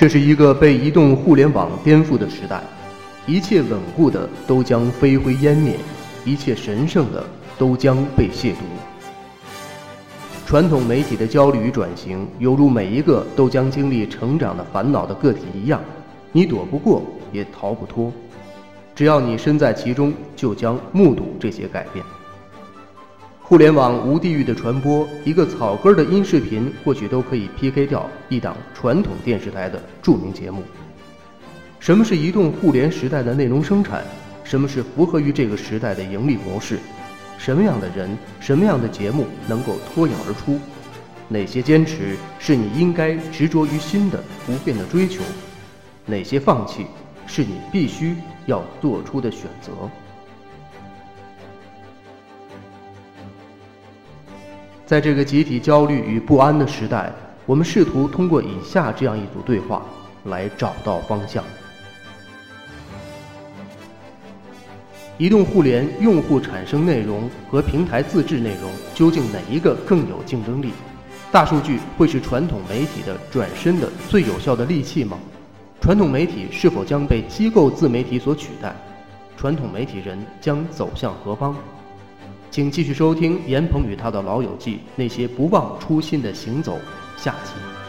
这是一个被移动互联网颠覆的时代，一切稳固的都将飞灰烟灭，一切神圣的都将被亵渎。传统媒体的焦虑与转型，犹如每一个都将经历成长的烦恼的个体一样，你躲不过，也逃不脱。只要你身在其中，就将目睹这些改变。互联网无地域的传播，一个草根的音视频或许都可以 PK 掉一档传统电视台的著名节目。什么是移动互联时代的内容生产？什么是符合于这个时代的盈利模式？什么样的人、什么样的节目能够脱颖而出？哪些坚持是你应该执着于心的不变的追求？哪些放弃是你必须要做出的选择？在这个集体焦虑与不安的时代，我们试图通过以下这样一组对话来找到方向。移动互联用户产生内容和平台自制内容，究竟哪一个更有竞争力？大数据会是传统媒体的转身的最有效的利器吗？传统媒体是否将被机构自媒体所取代？传统媒体人将走向何方？请继续收听严鹏与他的老友记，那些不忘初心的行走，下集。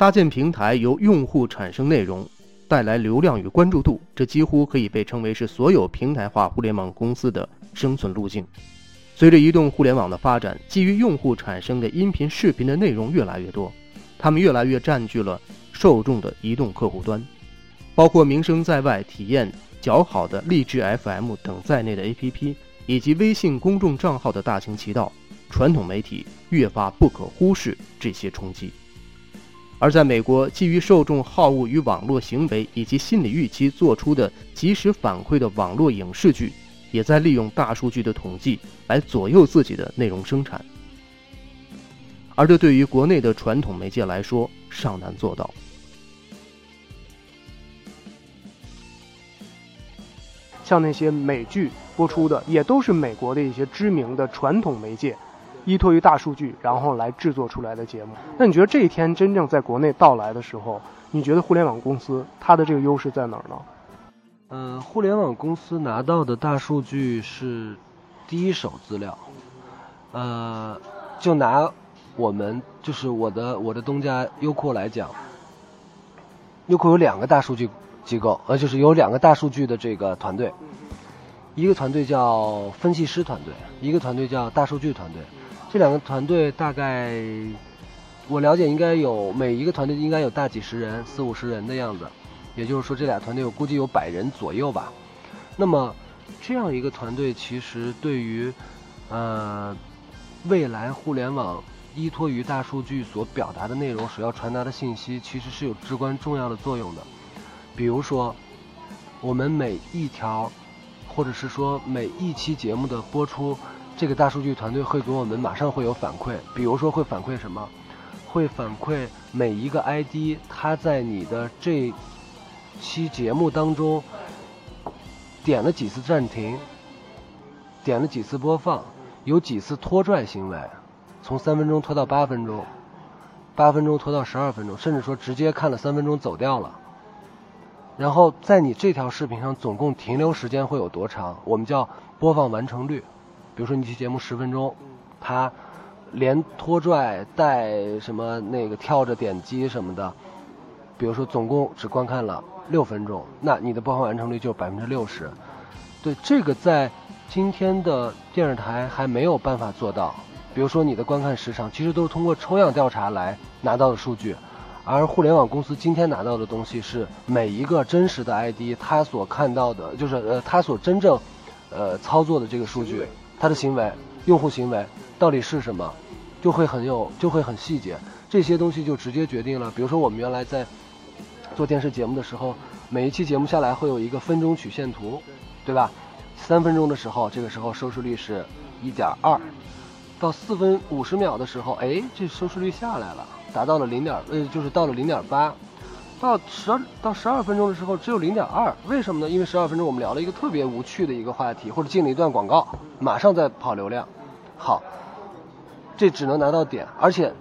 搭建平台由用户产生内容，带来流量与关注度，这几乎可以被称为是所有平台化互联网公司的生存路径。随着移动互联网的发展，基于用户产生的音频、视频的内容越来越多，它们越来越占据了受众的移动客户端，包括名声在外、体验较好的荔枝 FM 等在内的 APP，以及微信公众账号的大行其道，传统媒体越发不可忽视这些冲击。而在美国，基于受众好恶与网络行为以及心理预期做出的及时反馈的网络影视剧，也在利用大数据的统计来左右自己的内容生产。而这对于国内的传统媒介来说尚难做到。像那些美剧播出的，也都是美国的一些知名的传统媒介。依托于大数据，然后来制作出来的节目。那你觉得这一天真正在国内到来的时候，你觉得互联网公司它的这个优势在哪儿呢？呃，互联网公司拿到的大数据是第一手资料。呃，就拿我们就是我的我的东家优酷来讲，优酷有两个大数据机构，呃，就是有两个大数据的这个团队，一个团队叫分析师团队，一个团队叫大数据团队。这两个团队大概，我了解应该有每一个团队应该有大几十人，四五十人的样子。也就是说，这俩团队我估计有百人左右吧。那么，这样一个团队其实对于，呃，未来互联网依托于大数据所表达的内容所要传达的信息，其实是有至关重要的作用的。比如说，我们每一条，或者是说每一期节目的播出。这个大数据团队会给我们马上会有反馈，比如说会反馈什么？会反馈每一个 ID，它在你的这期节目当中点了几次暂停，点了几次播放，有几次拖拽行为，从三分钟拖到八分钟，八分钟拖到十二分钟，甚至说直接看了三分钟走掉了。然后在你这条视频上总共停留时间会有多长？我们叫播放完成率。比如说，你期节目十分钟，他连拖拽带什么那个跳着点击什么的，比如说总共只观看了六分钟，那你的播放完成率就百分之六十。对，这个在今天的电视台还没有办法做到。比如说你的观看时长，其实都是通过抽样调查来拿到的数据，而互联网公司今天拿到的东西是每一个真实的 ID，他所看到的，就是呃他所真正呃操作的这个数据。他的行为，用户行为到底是什么？就会很有，就会很细节。这些东西就直接决定了，比如说我们原来在做电视节目的时候，每一期节目下来会有一个分钟曲线图，对吧？三分钟的时候，这个时候收视率是一点二，到四分五十秒的时候，哎，这收视率下来了，达到了零点，呃，就是到了零点八。到十二到十二分钟的时候只有零点二，为什么呢？因为十二分钟我们聊了一个特别无趣的一个话题，或者进了一段广告，马上在跑流量。好，这只能拿到点，而且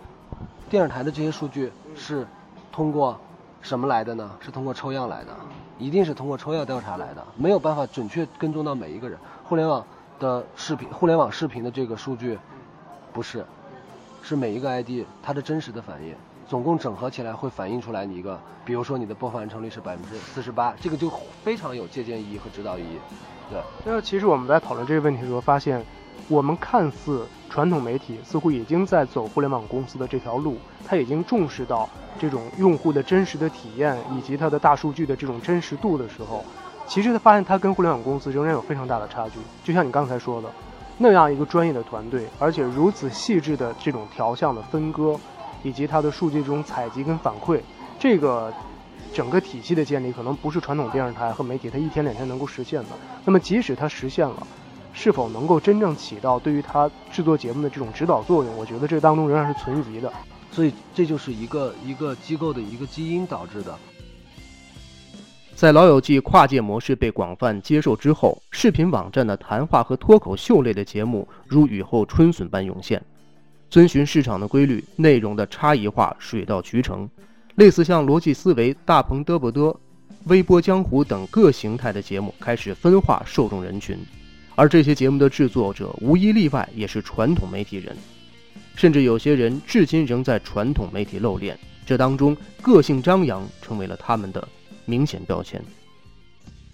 电视台的这些数据是通过什么来的呢？是通过抽样来的，一定是通过抽样调查来的，没有办法准确跟踪到每一个人。互联网的视频，互联网视频的这个数据不是，是每一个 ID 它的真实的反应。总共整合起来会反映出来你一个，比如说你的播放完成率是百分之四十八，这个就非常有借鉴意义和指导意义。对，那其实我们在讨论这个问题的时候，发现我们看似传统媒体似乎已经在走互联网公司的这条路，它已经重视到这种用户的真实的体验以及它的大数据的这种真实度的时候，其实他发现它跟互联网公司仍然有非常大的差距。就像你刚才说的，那样一个专业的团队，而且如此细致的这种条项的分割。以及它的数据这种采集跟反馈，这个整个体系的建立，可能不是传统电视台和媒体它一天两天能够实现的。那么，即使它实现了，是否能够真正起到对于它制作节目的这种指导作用？我觉得这当中仍然是存疑的。所以，这就是一个一个机构的一个基因导致的。在《老友记》跨界模式被广泛接受之后，视频网站的谈话和脱口秀类的节目如雨后春笋般涌现。遵循市场的规律，内容的差异化水到渠成，类似像逻辑思维、大鹏嘚不嘚、微波江湖等各形态的节目开始分化受众人群，而这些节目的制作者无一例外也是传统媒体人，甚至有些人至今仍在传统媒体露脸，这当中个性张扬成为了他们的明显标签。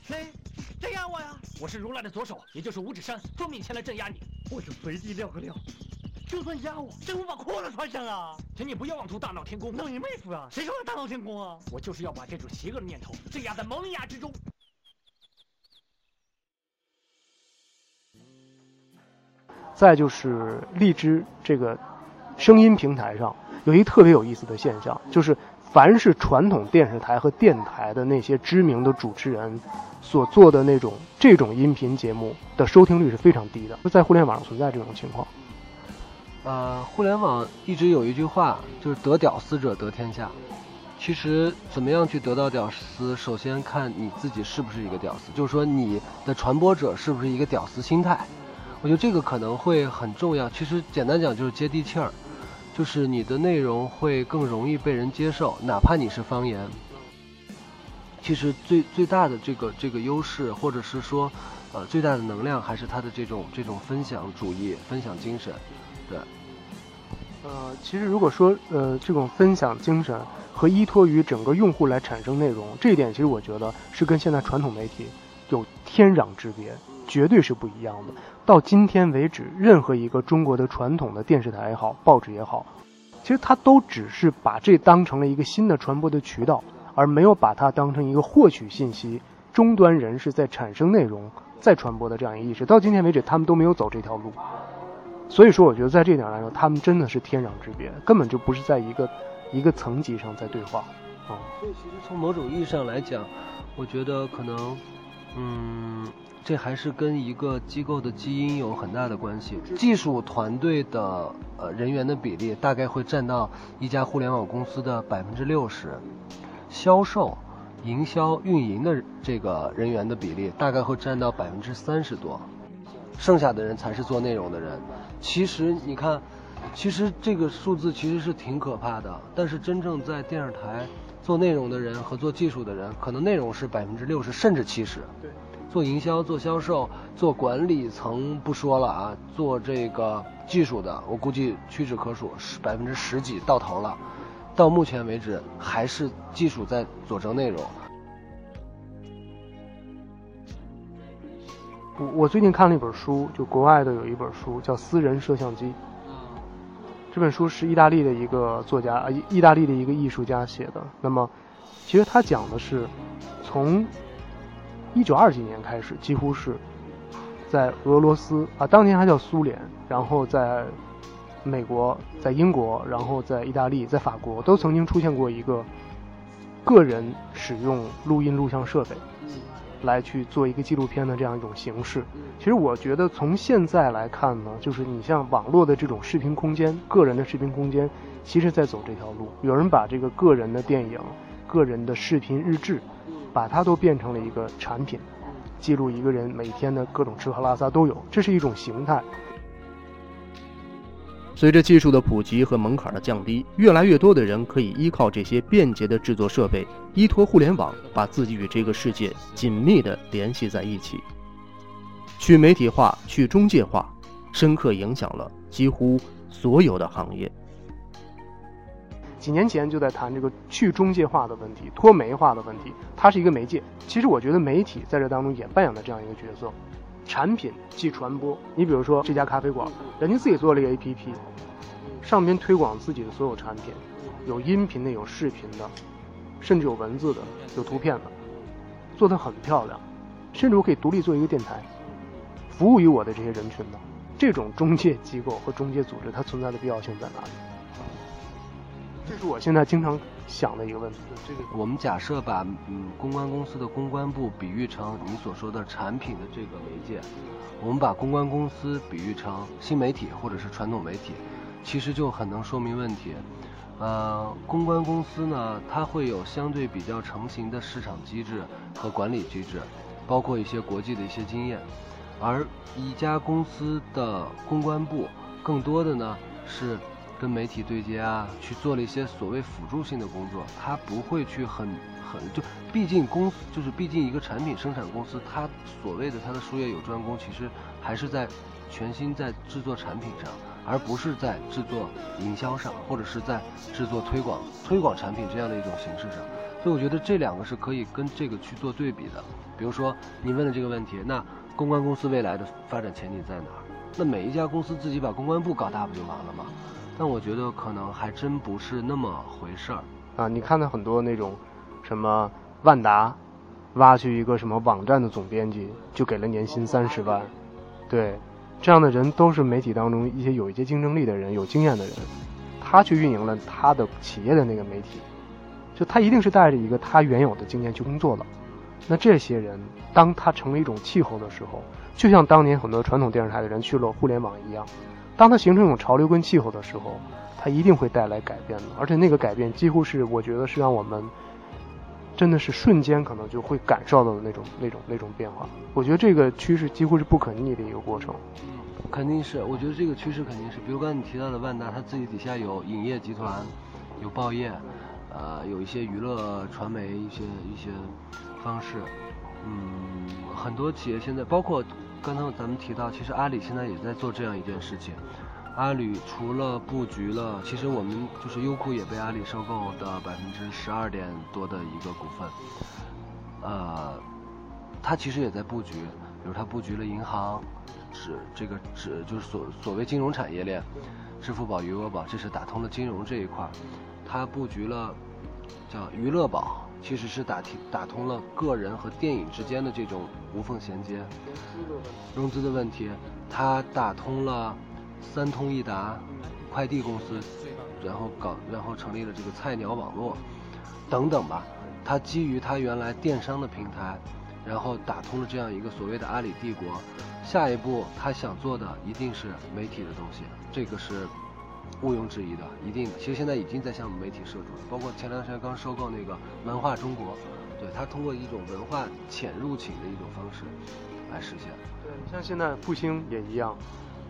谁镇压我呀？我是如来的左手，也就是五指山，奉命前来镇压你。我就随地撂个撂。就算压我，这我把裤子穿上啊！请你不要妄图大闹天宫，闹你妹夫啊！谁说要大闹天宫啊？我就是要把这种邪恶的念头镇压在萌芽之中。再就是荔枝这个声音平台上有一特别有意思的现象，就是凡是传统电视台和电台的那些知名的主持人所做的那种这种音频节目的收听率是非常低的，在互联网上存在这种情况。呃，互联网一直有一句话，就是得屌丝者得天下。其实怎么样去得到屌丝，首先看你自己是不是一个屌丝，就是说你的传播者是不是一个屌丝心态。我觉得这个可能会很重要。其实简单讲就是接地气儿，就是你的内容会更容易被人接受，哪怕你是方言。其实最最大的这个这个优势，或者是说，呃，最大的能量还是他的这种这种分享主义、分享精神。对，呃，其实如果说呃这种分享精神和依托于整个用户来产生内容，这一点其实我觉得是跟现在传统媒体有天壤之别，绝对是不一样的。到今天为止，任何一个中国的传统的电视台也好，报纸也好，其实它都只是把这当成了一个新的传播的渠道，而没有把它当成一个获取信息终端人士在产生内容再传播的这样一个意识。到今天为止，他们都没有走这条路。所以说，我觉得在这点来说，他们真的是天壤之别，根本就不是在一个一个层级上在对话，啊。所以，其实从某种意义上来讲，我觉得可能，嗯，这还是跟一个机构的基因有很大的关系。技术团队的呃人员的比例大概会占到一家互联网公司的百分之六十，销售、营销、运营的这个人员的比例大概会占到百分之三十多，剩下的人才是做内容的人。其实你看，其实这个数字其实是挺可怕的。但是真正在电视台做内容的人和做技术的人，可能内容是百分之六十甚至七十。对，做营销、做销售、做管理层不说了啊，做这个技术的，我估计屈指可数，十百分之十几到头了。到目前为止，还是技术在佐证内容。我我最近看了一本书，就国外的有一本书叫《私人摄像机》。这本书是意大利的一个作家啊，意大利的一个艺术家写的。那么，其实他讲的是，从一九二几年开始，几乎是在俄罗斯啊，当年还叫苏联，然后在美国、在英国，然后在意大利、在法国，都曾经出现过一个个人使用录音录像设备来去做一个纪录片的这样一种形式。其实我觉得从现在来看呢，就是你像网络的这种视频空间，个人的视频空间，其实在走这条路。有人把这个个人的电影、个人的视频日志，把它都变成了一个产品，记录一个人每天的各种吃喝拉撒都有，这是一种形态。随着技术的普及和门槛的降低，越来越多的人可以依靠这些便捷的制作设备，依托互联网，把自己与这个世界紧密地联系在一起。去媒体化、去中介化，深刻影响了几乎所有的行业。几年前就在谈这个去中介化的问题、脱媒化的问题，它是一个媒介。其实我觉得媒体在这当中也扮演了这样一个角色。产品即传播。你比如说这家咖啡馆，人家自己做了一个 APP，上边推广自己的所有产品，有音频的，有视频的，甚至有文字的，有图片的，做得很漂亮。甚至我可以独立做一个电台，服务于我的这些人群的。这种中介机构和中介组织，它存在的必要性在哪里？这是我现在经常想的一个问题。这个我们假设把嗯公关公司的公关部比喻成你所说的产品的这个媒介，我们把公关公司比喻成新媒体或者是传统媒体，其实就很能说明问题。呃，公关公司呢，它会有相对比较成型的市场机制和管理机制，包括一些国际的一些经验，而一家公司的公关部更多的呢是。跟媒体对接啊，去做了一些所谓辅助性的工作，他不会去很很就，毕竟公司就是毕竟一个产品生产公司，它所谓的它的术业有专攻，其实还是在全心在制作产品上，而不是在制作营销上，或者是在制作推广推广产品这样的一种形式上。所以我觉得这两个是可以跟这个去做对比的。比如说你问的这个问题，那公关公司未来的发展前景在哪儿？那每一家公司自己把公关部搞大不就完了吗？但我觉得可能还真不是那么回事儿啊！你看到很多那种，什么万达挖去一个什么网站的总编辑，就给了年薪三十万，对，这样的人都是媒体当中一些有一些竞争力的人、有经验的人，他去运营了他的企业的那个媒体，就他一定是带着一个他原有的经验去工作的。那这些人，当他成为一种气候的时候，就像当年很多传统电视台的人去了互联网一样。当它形成一种潮流跟气候的时候，它一定会带来改变的，而且那个改变几乎是我觉得是让我们真的是瞬间可能就会感受到的那种那种那种变化。我觉得这个趋势几乎是不可逆的一个过程。嗯，肯定是，我觉得这个趋势肯定是。比如刚才你提到的万达，它自己底下有影业集团，有报业，呃，有一些娱乐传媒一些一些方式。嗯，很多企业现在包括。刚才咱们提到，其实阿里现在也在做这样一件事情。阿里除了布局了，其实我们就是优酷也被阿里收购的百分之十二点多的一个股份。呃，它其实也在布局，比如它布局了银行，是这个是就是所所谓金融产业链，支付宝、余额宝，这是打通了金融这一块。它布局了叫娱乐宝。其实是打通打通了个人和电影之间的这种无缝衔接，融资的问题，他打通了三通一达快递公司，然后搞然后成立了这个菜鸟网络，等等吧。他基于他原来电商的平台，然后打通了这样一个所谓的阿里帝国。下一步他想做的一定是媒体的东西，这个是。毋庸置疑的，一定的。其实现在已经在向媒体涉足了，包括前段时间刚收购那个文化中国，对他通过一种文化潜入侵的一种方式来实现。对，你像现在复兴也一样，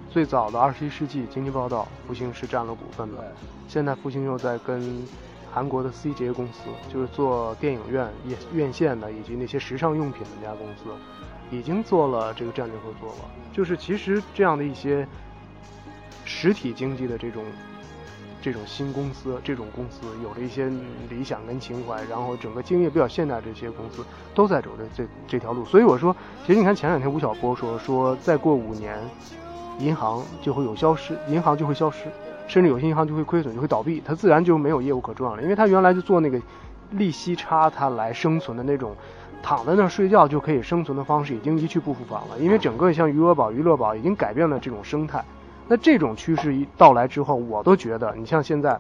最早的二十一世纪经济报道，复兴是占了股份的。现在复兴又在跟韩国的 CJ 公司，就是做电影院院院线的以及那些时尚用品的那家公司，已经做了这个战略合作了。就是其实这样的一些。实体经济的这种这种新公司，这种公司有了一些理想跟情怀，然后整个经验比较现代，这些公司都在走这这这条路。所以我说，其实你看前两天吴晓波说说，再过五年，银行就会有消失，银行就会消失，甚至有些银行就会亏损，就会倒闭，它自然就没有业务可赚了。因为它原来就做那个利息差，它来生存的那种，躺在那儿睡觉就可以生存的方式，已经一去不复返了。因为整个像余额宝、娱乐宝已经改变了这种生态。那这种趋势一到来之后，我都觉得，你像现在，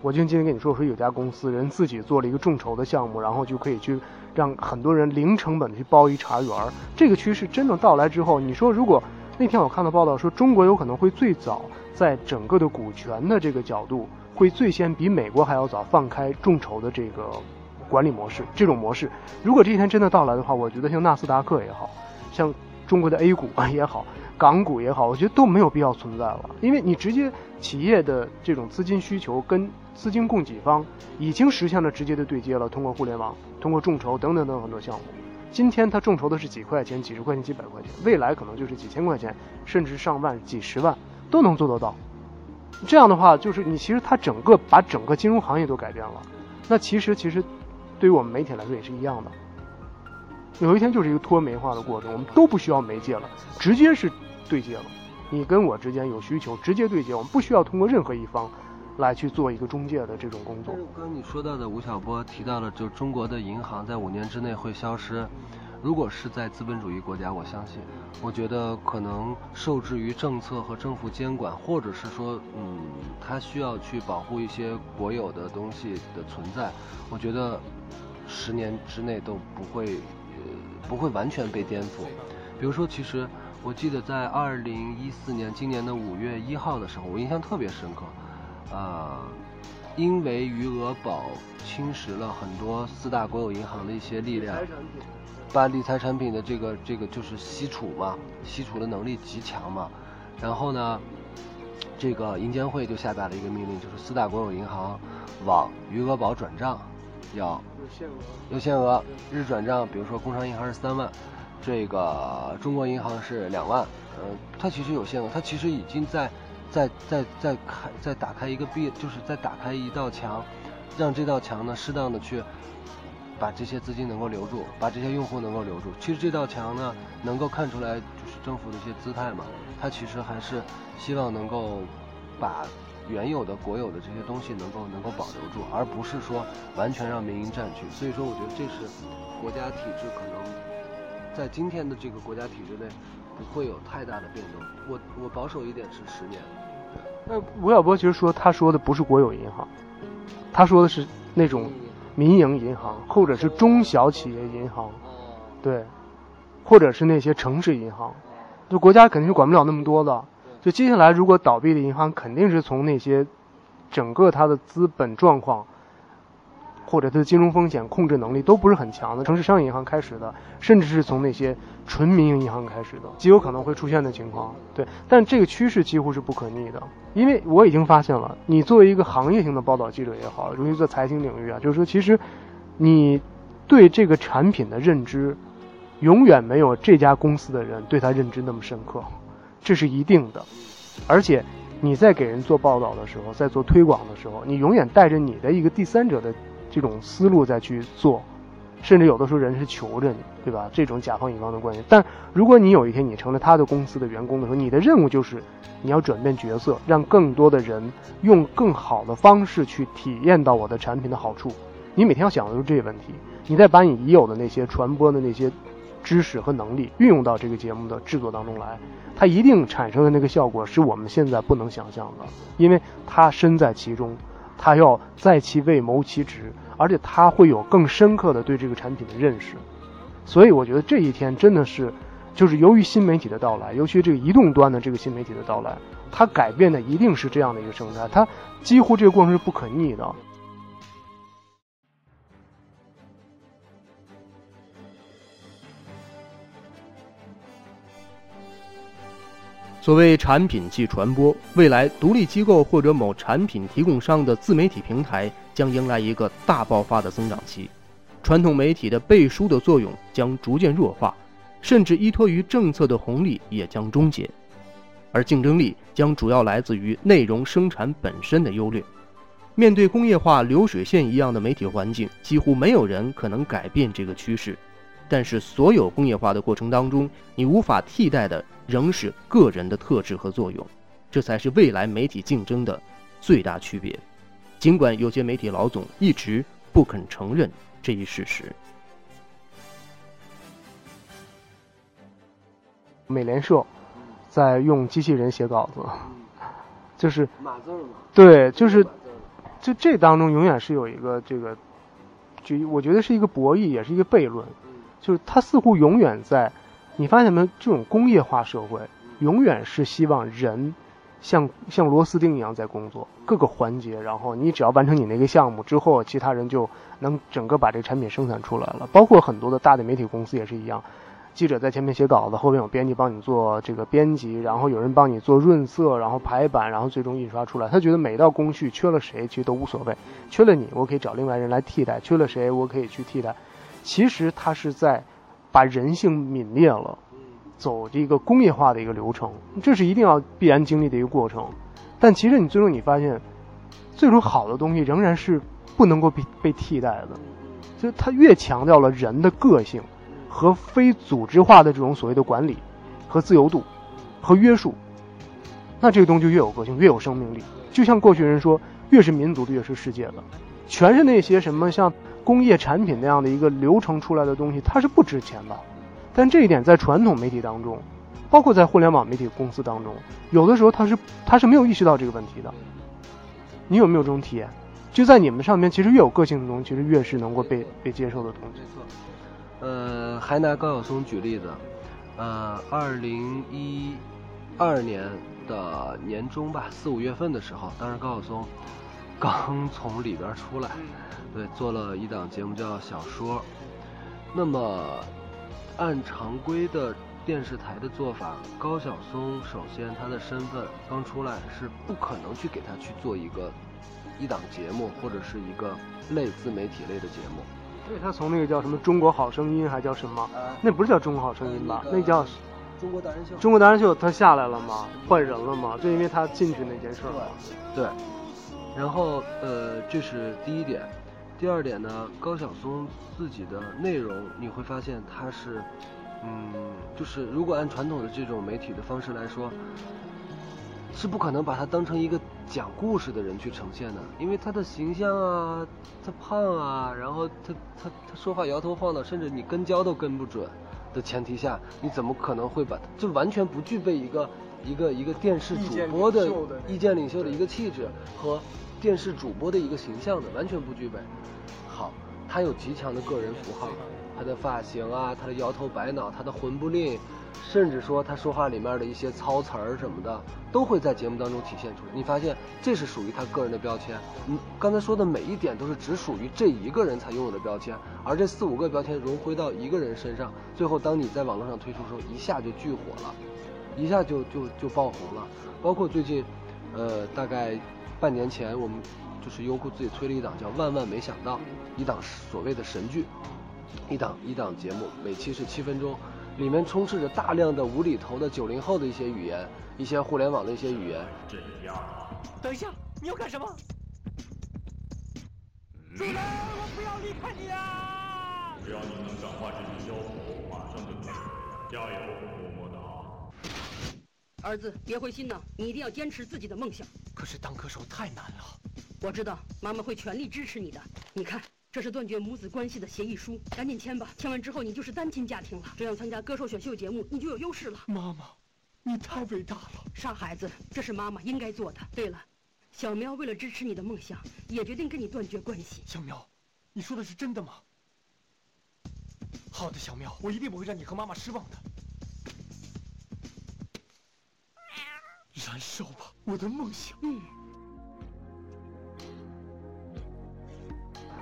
我就今天跟你说，说有家公司人自己做了一个众筹的项目，然后就可以去让很多人零成本去包一茶园儿。这个趋势真正到来之后，你说如果那天我看到报道说，中国有可能会最早在整个的股权的这个角度，会最先比美国还要早放开众筹的这个管理模式，这种模式，如果这一天真的到来的话，我觉得像纳斯达克也好像中国的 A 股也好。港股也好，我觉得都没有必要存在了，因为你直接企业的这种资金需求跟资金供给方已经实现了直接的对接了，通过互联网，通过众筹等等等很多项目。今天他众筹的是几块钱、几十块钱、几百块钱，未来可能就是几千块钱，甚至上万、几十万都能做得到。这样的话，就是你其实它整个把整个金融行业都改变了。那其实其实对于我们媒体来说也是一样的。有一天就是一个脱媒化的过程，我们都不需要媒介了，直接是。对接了，你跟我之间有需求，直接对接，我们不需要通过任何一方来去做一个中介的这种工作。刚刚你说到的吴晓波提到了，就中国的银行在五年之内会消失。如果是在资本主义国家，我相信，我觉得可能受制于政策和政府监管，或者是说，嗯，他需要去保护一些国有的东西的存在。我觉得十年之内都不会，不会完全被颠覆。比如说，其实。我记得在二零一四年今年的五月一号的时候，我印象特别深刻。呃，因为余额宝侵蚀了很多四大国有银行的一些力量，把理财产品的这个这个就是吸储嘛，吸储的能力极强嘛。然后呢，这个银监会就下达了一个命令，就是四大国有银行往余额宝转账有限额，有限额，日转账，比如说工商银行是三万。这个中国银行是两万，呃，它其实有限额，它其实已经在，在在在开，在打开一个壁，就是在打开一道墙，让这道墙呢适当的去把这些资金能够留住，把这些用户能够留住。其实这道墙呢，能够看出来就是政府的一些姿态嘛，它其实还是希望能够把原有的国有的这些东西能够能够保留住，而不是说完全让民营占据。所以说，我觉得这是国家体制可能。在今天的这个国家体制内，不会有太大的变动。我我保守一点是十年。那吴晓波其实说，他说的不是国有银行，他说的是那种民营银行，或者是中小企业银行，对，或者是那些城市银行，就国家肯定是管不了那么多的。就接下来如果倒闭的银行，肯定是从那些整个它的资本状况。或者它的金融风险控制能力都不是很强的城市商业银行开始的，甚至是从那些纯民营银行开始的，极有可能会出现的情况。对，但这个趋势几乎是不可逆的，因为我已经发现了，你作为一个行业性的报道记者也好，尤其在财经领域啊，就是说，其实你对这个产品的认知，永远没有这家公司的人对他认知那么深刻，这是一定的。而且你在给人做报道的时候，在做推广的时候，你永远带着你的一个第三者的。这种思路再去做，甚至有的时候人是求着你，对吧？这种甲方乙方的关系。但如果你有一天你成了他的公司的员工的时候，你的任务就是你要转变角色，让更多的人用更好的方式去体验到我的产品的好处。你每天要想的就是这些问题，你再把你已有的那些传播的那些知识和能力运用到这个节目的制作当中来，它一定产生的那个效果是我们现在不能想象的，因为他身在其中。他要在其位谋其职，而且他会有更深刻的对这个产品的认识，所以我觉得这一天真的是，就是由于新媒体的到来，尤其这个移动端的这个新媒体的到来，它改变的一定是这样的一个生态，它几乎这个过程是不可逆的。所谓产品即传播，未来独立机构或者某产品提供商的自媒体平台将迎来一个大爆发的增长期，传统媒体的背书的作用将逐渐弱化，甚至依托于政策的红利也将终结，而竞争力将主要来自于内容生产本身的优劣。面对工业化流水线一样的媒体环境，几乎没有人可能改变这个趋势。但是，所有工业化的过程当中，你无法替代的仍是个人的特质和作用，这才是未来媒体竞争的最大区别。尽管有些媒体老总一直不肯承认这一事实。美联社在用机器人写稿子。就是码字嘛。对，就是就这当中永远是有一个这个，就我觉得是一个博弈，也是一个悖论，就是它似乎永远在，你发现没有？这种工业化社会永远是希望人像像螺丝钉一样在工作各个环节，然后你只要完成你那个项目之后，其他人就能整个把这个产品生产出来了。包括很多的大的媒体公司也是一样。记者在前面写稿子，后面有编辑帮你做这个编辑，然后有人帮你做润色，然后排版，然后最终印刷出来。他觉得每道工序缺了谁其实都无所谓，缺了你我可以找另外人来替代，缺了谁我可以去替代。其实他是在把人性泯灭了，走这个工业化的一个流程，这是一定要必然经历的一个过程。但其实你最终你发现，最终好的东西仍然是不能够被被替代的，就他越强调了人的个性。和非组织化的这种所谓的管理，和自由度，和约束，那这个东西就越有个性，越有生命力。就像过去人说，越是民族的越是世界的，全是那些什么像工业产品那样的一个流程出来的东西，它是不值钱的。但这一点在传统媒体当中，包括在互联网媒体公司当中，有的时候它是它是没有意识到这个问题的。你有没有这种体验？就在你们上面，其实越有个性的东西，其实越是能够被被接受的东西。呃，还拿高晓松举例子，呃，二零一二年的年中吧，四五月份的时候，当时高晓松刚从里边出来，对，做了一档节目叫《小说》。那么，按常规的电视台的做法，高晓松首先他的身份刚出来是不可能去给他去做一个一档节目或者是一个类自媒体类的节目。对他从那个叫什么《中国好声音》还叫什么？那不是叫《中国好声音》吧？那叫《中国达人秀》。中国达人秀他下来了吗？换人了吗？就因为他进去那件事儿。对。然后呃，这是第一点。第二点呢，高晓松自己的内容你会发现他是，嗯，就是如果按传统的这种媒体的方式来说。是不可能把他当成一个讲故事的人去呈现的，因为他的形象啊，他胖啊，然后他他他说话摇头晃脑，甚至你跟焦都跟不准的前提下，你怎么可能会把就完全不具备一个一个一个电视主播的意见领袖的一个气质和电视主播的一个形象的，完全不具备。好，他有极强的个人符号，他的发型啊，他的摇头摆脑，他的魂不吝。甚至说他说话里面的一些操词儿什么的，都会在节目当中体现出来。你发现这是属于他个人的标签。嗯，刚才说的每一点都是只属于这一个人才拥有的标签，而这四五个标签融汇到一个人身上，最后当你在网络上推出的时候，一下就巨火了，一下就就就爆红了。包括最近，呃，大概半年前，我们就是优酷自己推了一档叫《万万没想到》，一档所谓的神剧，一档一档节目，每期是七分钟。里面充斥着大量的无厘头的九零后的一些语言，一些互联网的一些语言。这是第二等一下，你要干什么？主人，我不要离开你啊！只要你能转化这些妖猴，马上就能。加油。儿子，别灰心呐，你一定要坚持自己的梦想。可是当歌手太难了。我知道，妈妈会全力支持你的。你看。这是断绝母子关系的协议书，赶紧签吧！签完之后，你就是单亲家庭了。这样参加歌手选秀节目，你就有优势了。妈妈，你太伟大了！傻孩子，这是妈妈应该做的。对了，小苗为了支持你的梦想，也决定跟你断绝关系。小苗，你说的是真的吗？好的，小苗，我一定不会让你和妈妈失望的。燃烧吧，我的梦想！嗯。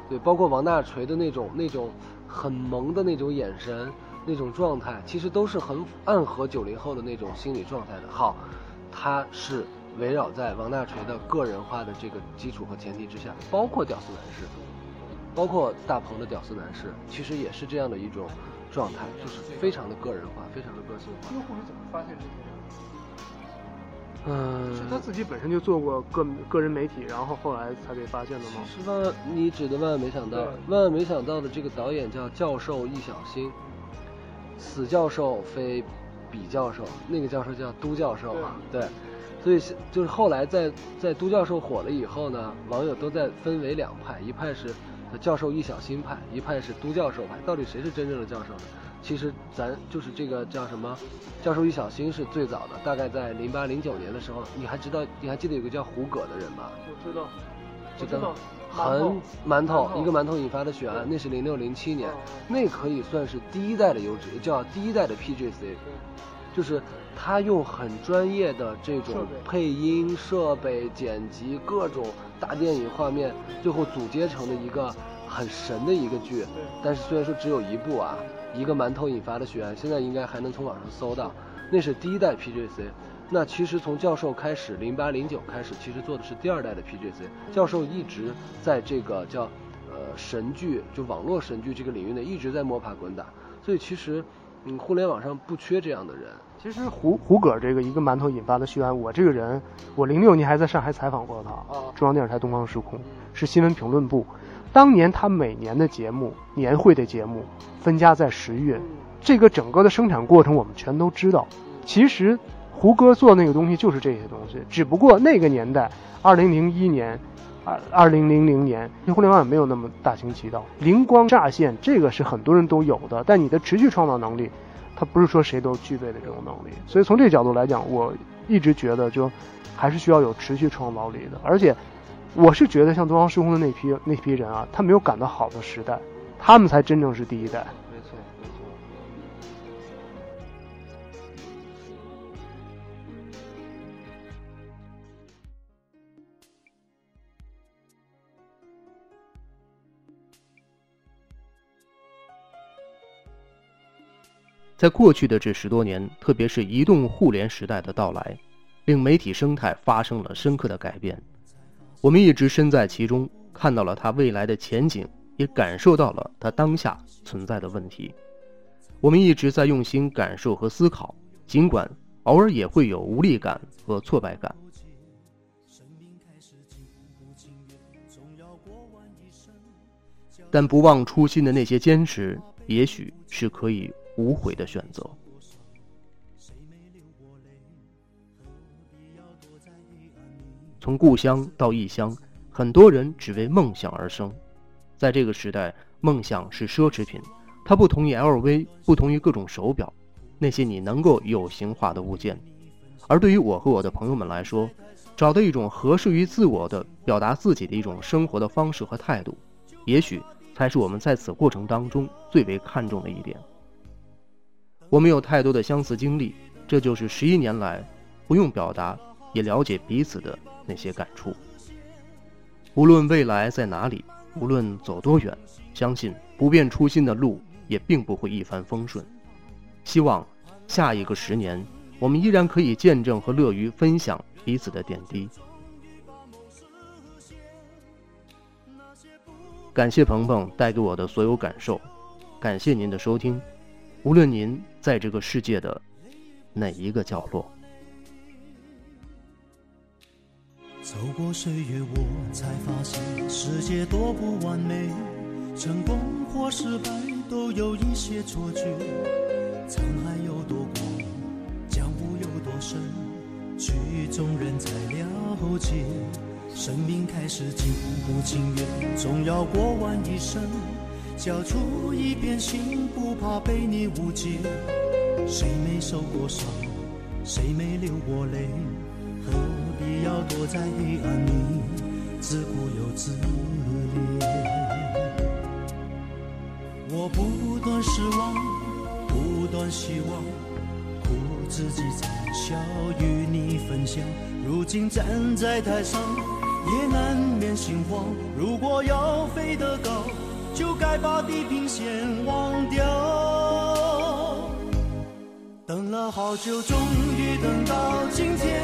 对，包括王大锤的那种、那种很萌的那种眼神、那种状态，其实都是很暗合九零后的那种心理状态的。好，他是围绕在王大锤的个人化的这个基础和前提之下，包括屌丝男士，包括大鹏的屌丝男士，其实也是这样的一种状态，就是非常的个人化，非常的个性化。用户是怎么发现这些？嗯，是他自己本身就做过个个人媒体，然后后来才被发现的吗？是万，你指的万万没想到，万万没想到的这个导演叫教授易小星，死教授非比教授，那个教授叫都教授，对，所以就是后来在在都教授火了以后呢，网友都在分为两派，一派是教授易小星派，一派是都教授派，到底谁是真正的教授呢？其实咱就是这个叫什么，教授与小新是最早的，大概在零八零九年的时候，你还知道你还记得有个叫胡葛的人吗？我知道，就知道很馒头一个馒头引发的血案，那是零六零七年，那可以算是第一代的优质，叫第一代的 PGC，就是他用很专业的这种配音设备、剪辑各种大电影画面，最后组接成的一个很神的一个剧。但是虽然说只有一部啊，一个馒头引发的血案，现在应该还能从网上搜到，那是第一代 PGC。那其实从教授开始，零八零九开始，其实做的是第二代的 PGC。教授一直在这个叫呃神剧，就网络神剧这个领域内，一直在摸爬滚打。所以其实，嗯，互联网上不缺这样的人。其实胡胡歌这个一个馒头引发的血案，我这个人，我零六年还在上海采访过他，中央电视台东方时空是新闻评论部。当年他每年的节目年会的节目分家在十月，这个整个的生产过程我们全都知道。其实。胡歌做那个东西就是这些东西，只不过那个年代，二零零一年，二二零零零年，互联网也没有那么大行其道，灵光乍现，这个是很多人都有的。但你的持续创造能力，他不是说谁都具备的这种能力。所以从这个角度来讲，我一直觉得就还是需要有持续创造力的。而且，我是觉得像东方时空的那批那批人啊，他没有赶到好的时代，他们才真正是第一代。在过去的这十多年，特别是移动互联时代的到来，令媒体生态发生了深刻的改变。我们一直身在其中，看到了它未来的前景，也感受到了它当下存在的问题。我们一直在用心感受和思考，尽管偶尔也会有无力感和挫败感，但不忘初心的那些坚持，也许是可以。无悔的选择。从故乡到异乡，很多人只为梦想而生。在这个时代，梦想是奢侈品，它不同于 LV，不同于各种手表，那些你能够有形化的物件。而对于我和我的朋友们来说，找到一种合适于自我的表达自己的一种生活的方式和态度，也许才是我们在此过程当中最为看重的一点。我们有太多的相似经历，这就是十一年来不用表达也了解彼此的那些感触。无论未来在哪里，无论走多远，相信不变初心的路也并不会一帆风顺。希望下一个十年，我们依然可以见证和乐于分享彼此的点滴。感谢鹏鹏带给我的所有感受，感谢您的收听。无论您在这个世界的哪一个角落，走过岁月，我才发现世界多不完美，成功或失败都有一些错觉。沧海有多广，江湖有多深，曲中人才了解。生命开始情不情愿，总要过完一生。交出一片心，不怕被你误解。谁没受过伤，谁没流过泪？何必要躲在黑暗里，自顾又自怜？我不断失望，不断希望，苦自己惨笑，与你分享。如今站在台上，也难免心慌。如果要飞得高。就该把地平线忘掉。等了好久，终于等到今天；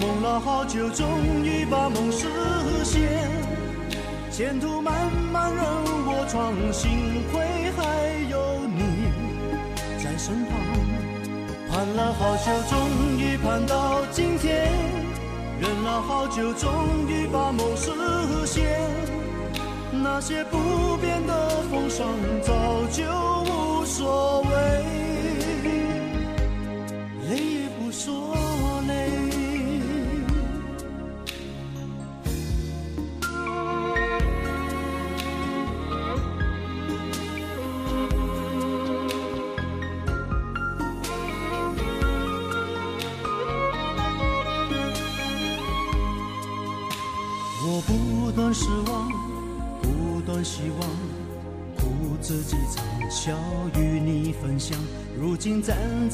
梦了好久，终于把梦实现。前途漫漫任我闯，幸亏还有你在身旁。盼了好久，终于盼到今天；忍了好久，终于把梦实现。那些不变的风霜，早就无所谓。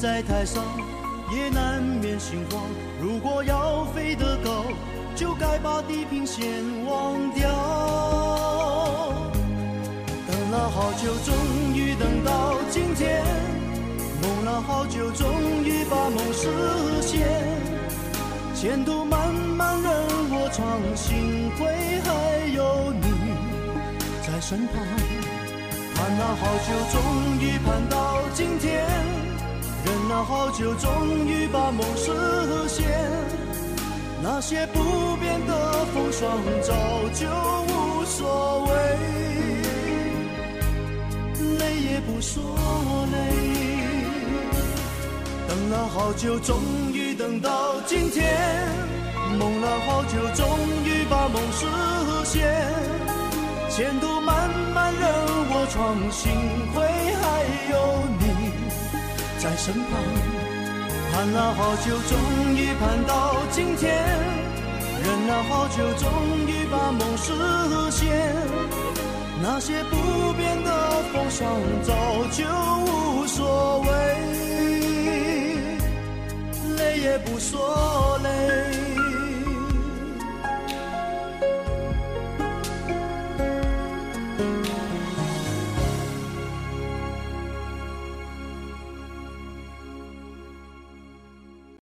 在台上，也难免心慌。如果要飞得高，就该把地平线忘掉。等了好久，终于等到今天；梦了好久，终于把梦实现。前途漫漫任我闯，幸亏还有你在身旁。盼了好久，终于盼到今天；忍了好久，终于把梦实现。那些不变的风霜早就无所谓，累也不说累。等了好久，终于等到今天；梦了好久，终于把梦实现。前途漫漫任我闯，幸亏还有你在身旁。盼了好久，终于盼到今天；忍了好久，终于把梦实现。那些不变的风霜早就无所谓，累也不说累。